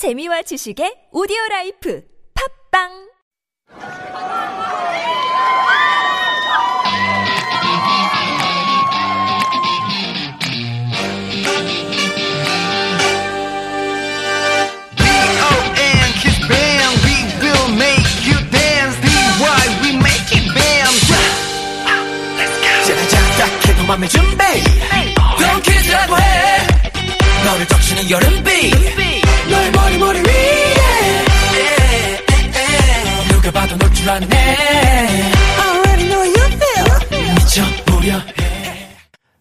재미와 지식의 오디오 라이프. 팝빵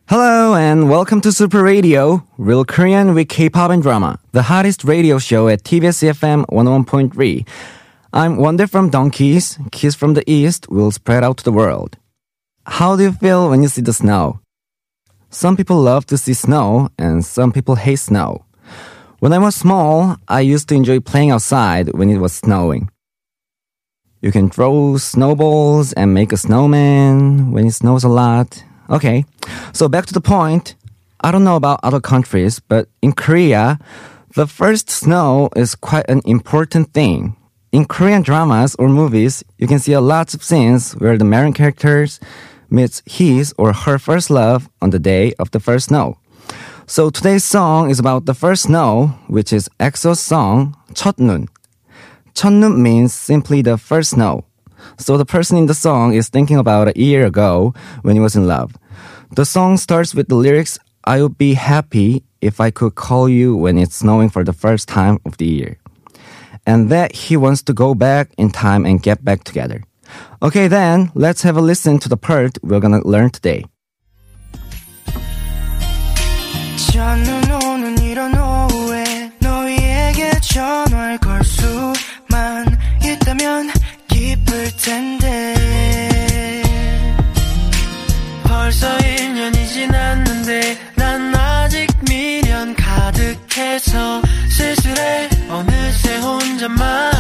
Hello and welcome to Super Radio, real Korean with K-pop and drama, the hottest radio show at TBS FM 101.3. I'm Wonder from Donkeys, Kiss from the East will spread out to the world. How do you feel when you see the snow? Some people love to see snow and some people hate snow. When I was small, I used to enjoy playing outside when it was snowing. You can throw snowballs and make a snowman when it snows a lot. Okay, so back to the point. I don't know about other countries, but in Korea, the first snow is quite an important thing. In Korean dramas or movies, you can see a lot of scenes where the main characters meets his or her first love on the day of the first snow. So today's song is about the first snow, which is EXO's song 첫눈. 첫눈 means simply the first snow. So the person in the song is thinking about a year ago when he was in love. The song starts with the lyrics, I would be happy if I could call you when it's snowing for the first time of the year. And that he wants to go back in time and get back together. Okay, then let's have a listen to the part we're gonna learn today. 있다면 기쁠 텐데 벌써 1년이 지났는데 난 아직 미련 가득해서 쓸쓸해 어느새 혼자만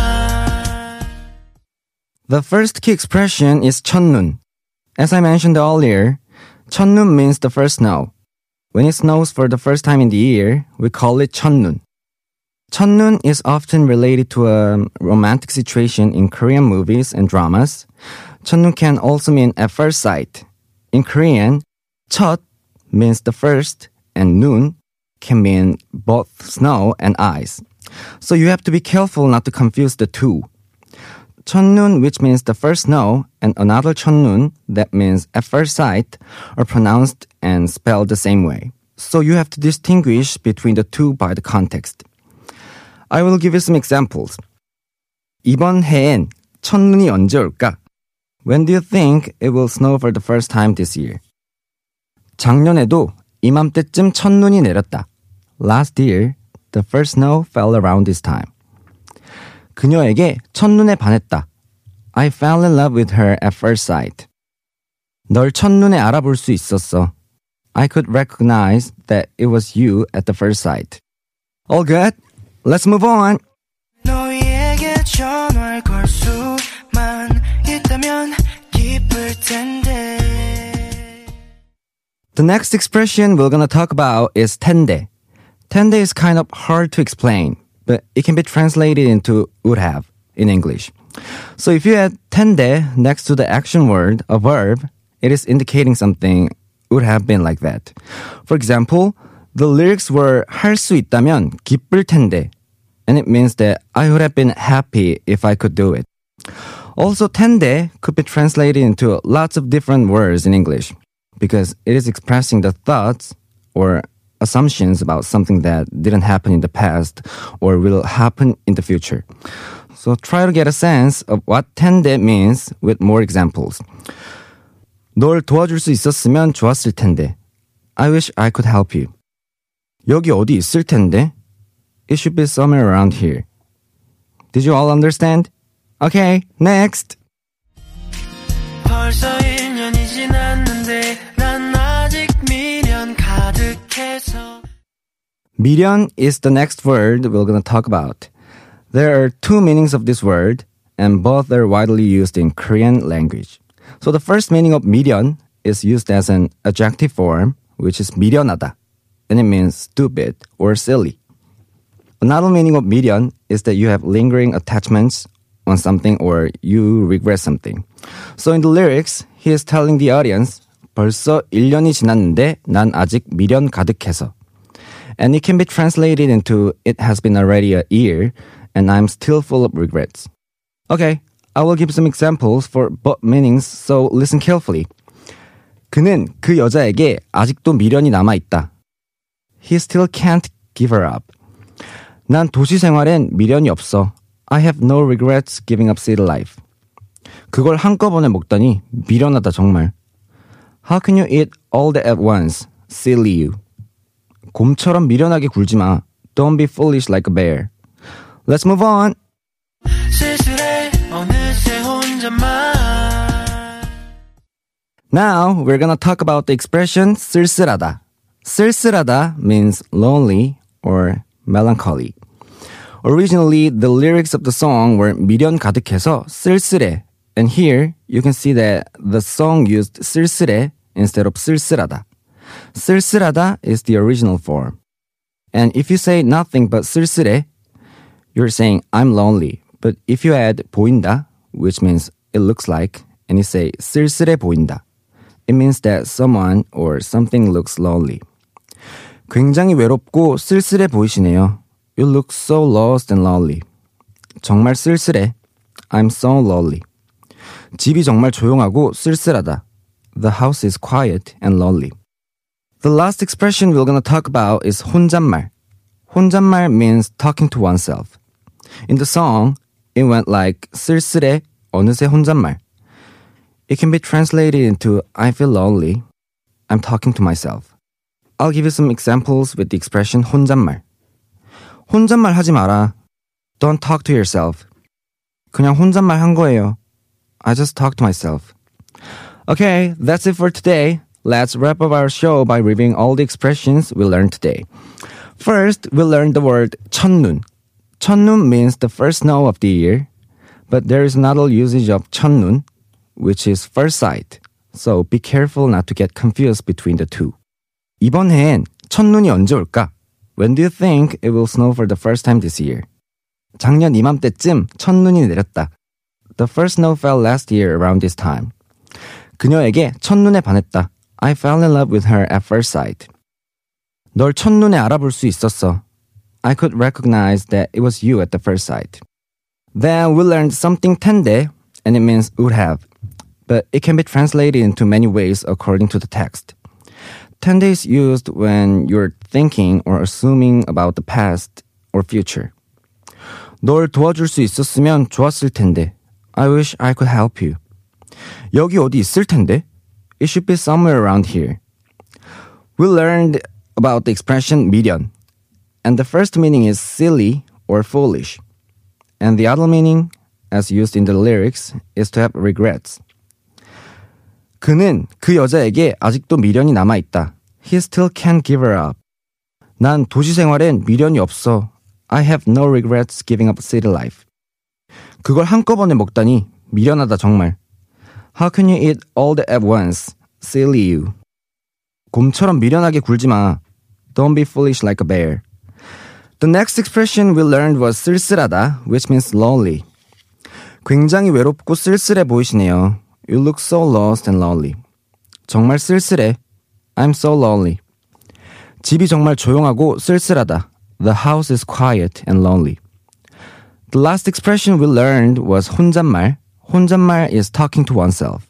The first key expression is 첫눈. As I mentioned earlier, 첫눈 means the first snow. When it snows for the first time in the year, we call it 첫눈. Channun is often related to a romantic situation in Korean movies and dramas. Channun can also mean at first sight. In Korean, 첫 means the first and nun can mean both snow and ice. So you have to be careful not to confuse the two. Chonnun, which means the first snow, and another Chonnun, that means at first sight, are pronounced and spelled the same way. So you have to distinguish between the two by the context. I will give you some examples. 이번 해엔 첫눈이 언제 올까? When do you think it will snow for the first time this year? 작년에도 이맘때쯤 첫눈이 내렸다. Last year, the first snow fell around this time. 그녀에게 첫눈에 반했다. I fell in love with her at first sight. 널 첫눈에 알아볼 수 있었어. I could recognize that it was you at the first sight. All good? Let's move on. 너희에게 전화를 걸 수만 있다면 기쁠 텐데 The next expression we're gonna talk about is 텐데. 텐데 is kind of hard to explain, but it can be translated into would have in English. So if you add 텐데 next to the action word, a verb, it is indicating something would have been like that. For example, the lyrics were 할 수 있다면 기쁠 텐데, and it means that I would have been happy if I could do it. Also, 텐데 could be translated into lots of different words in English because it is expressing the thoughts or assumptions about something that didn't happen in the past or will happen in the future. So try to get a sense of what 텐데 means with more examples. 널 도와줄 수 있었으면 좋았을 텐데. I wish I could help you. 여기 어디 있을 텐데. It should be somewhere around here. Did you all understand? Okay, next. 벌써 1년이 지났는데 난 아직 미련 가득해서 미련 is the next word we're going to talk about. There are two meanings of this word, and both are widely used in Korean language. So the first meaning of 미련 is used as an adjective form, which is 미련하다, and it means stupid or silly. Another meaning of 미련 is that you have lingering attachments on something or you regret something. So in the lyrics, he is telling the audience, 벌써 1년이 지났는데 난 아직 미련 가득해서. And it can be translated into it has been already a year and I'm still full of regrets. Okay, I will give some examples for both meanings, so listen carefully. 그는 그 여자에게 아직도 미련이 남아 있다. He still can't give her up. 난 도시 생활엔 미련이 없어. I have no regrets giving up city life. 그걸 한꺼번에 먹다니 미련하다 정말. How can you eat all that at once? Silly you. 곰처럼 미련하게 굴지 마. Don't be foolish like a bear. Let's move on. Now we're gonna talk about the expression 쓸쓸하다. 쓸쓸하다 means lonely or melancholy. Originally, the lyrics of the song were 미련 가득해서 쓸쓸해. And here, you can see that the song used 쓸쓸해 instead of 쓸쓸하다. 쓸쓸하다 is the original form. And if you say nothing but 쓸쓸해, you're saying I'm lonely. But if you add 보인다, which means it looks like, and you say 쓸쓸해 보인다, it means that someone or something looks lonely. 굉장히 외롭고 쓸쓸해 보이시네요. You look so lost and lonely. 정말 쓸쓸해. I'm so lonely. 집이 정말 조용하고 쓸쓸하다. The house is quiet and lonely. The last expression we're gonna talk about is 혼잣말. 혼잣말 means talking to oneself. In the song, it went like 쓸쓸해 어느새 혼잣말. It can be translated into I feel lonely. I'm talking to myself. I'll give you some examples with the expression 혼잣말. 혼잣말 하지 마라. Don't talk to yourself. 그냥 혼잣말 한 거예요. I just talk to myself. Okay, that's it for today. Let's wrap up our show by reviewing all the expressions we learned today. First, we learned the word 첫눈. 첫눈 means the first snow of the year, but there is another usage of 첫눈, which is first sight. So be careful not to get confused between the two. 이번 해엔 첫눈이 언제 올까? When do you think it will snow for the first time this year? 작년 이맘때쯤 첫눈이 내렸다. The first snow fell last year around this time. 그녀에게 첫눈에 반했다. I fell in love with her at first sight. 널 첫눈에 알아볼 수 있었어. I could recognize that it was you at the first sight. Then we learned something 텐데, and it means would have, but it can be translated into many ways according to the text. 10 days used when you're thinking or assuming about the past or future. 널 도와줄 수 있었으면 좋았을 텐데. I wish I could help you. 여기 어디 있을 텐데? It should be somewhere around here. We learned about the expression 미련, and the first meaning is silly or foolish, and the other meaning, as used in the lyrics, is to have regrets. 그는 그 여자에게 아직도 미련이 남아 있다. He still can't give her up. 난 도시 생활엔 미련이 없어. I have no regrets giving up city life. 그걸 한꺼번에 먹다니 미련하다 정말. How can you eat all that at once? Silly you. 곰처럼 미련하게 굴지 마. Don't be foolish like a bear. The next expression we learned was 쓸쓸하다, which means lonely. 굉장히 외롭고 쓸쓸해 보이시네요. You look so lost and lonely. 정말 쓸쓸해. I'm so lonely. 집이 정말 조용하고 쓸쓸하다. The house is quiet and lonely. The last expression we learned was 혼잣말. 혼잣말 is talking to oneself.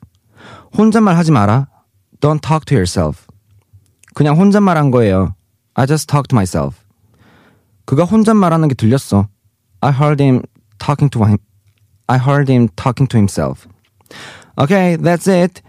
혼잣말 하지 마라. Don't talk to yourself. 그냥 혼잣말 한 거예요. I just talk to myself. 그가 혼잣말하는 게 들렸어. I heard him talking to him. I heard him talking to himself. Okay, that's it.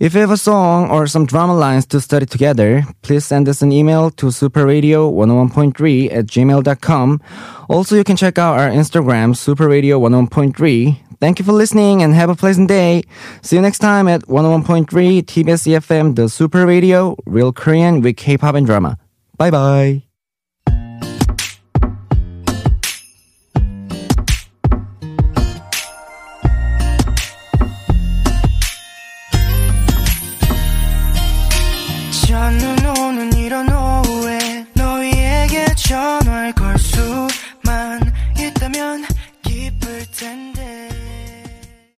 If you have a song or some drama lines to study together, please send us an email to superradio101.3 at gmail.com. Also, you can check out our Instagram, superradio101.3. Thank you for listening and have a pleasant day. See you next time at 101.3 TBS EFM, the Super Radio, Real Korean with K-pop and drama. Bye bye.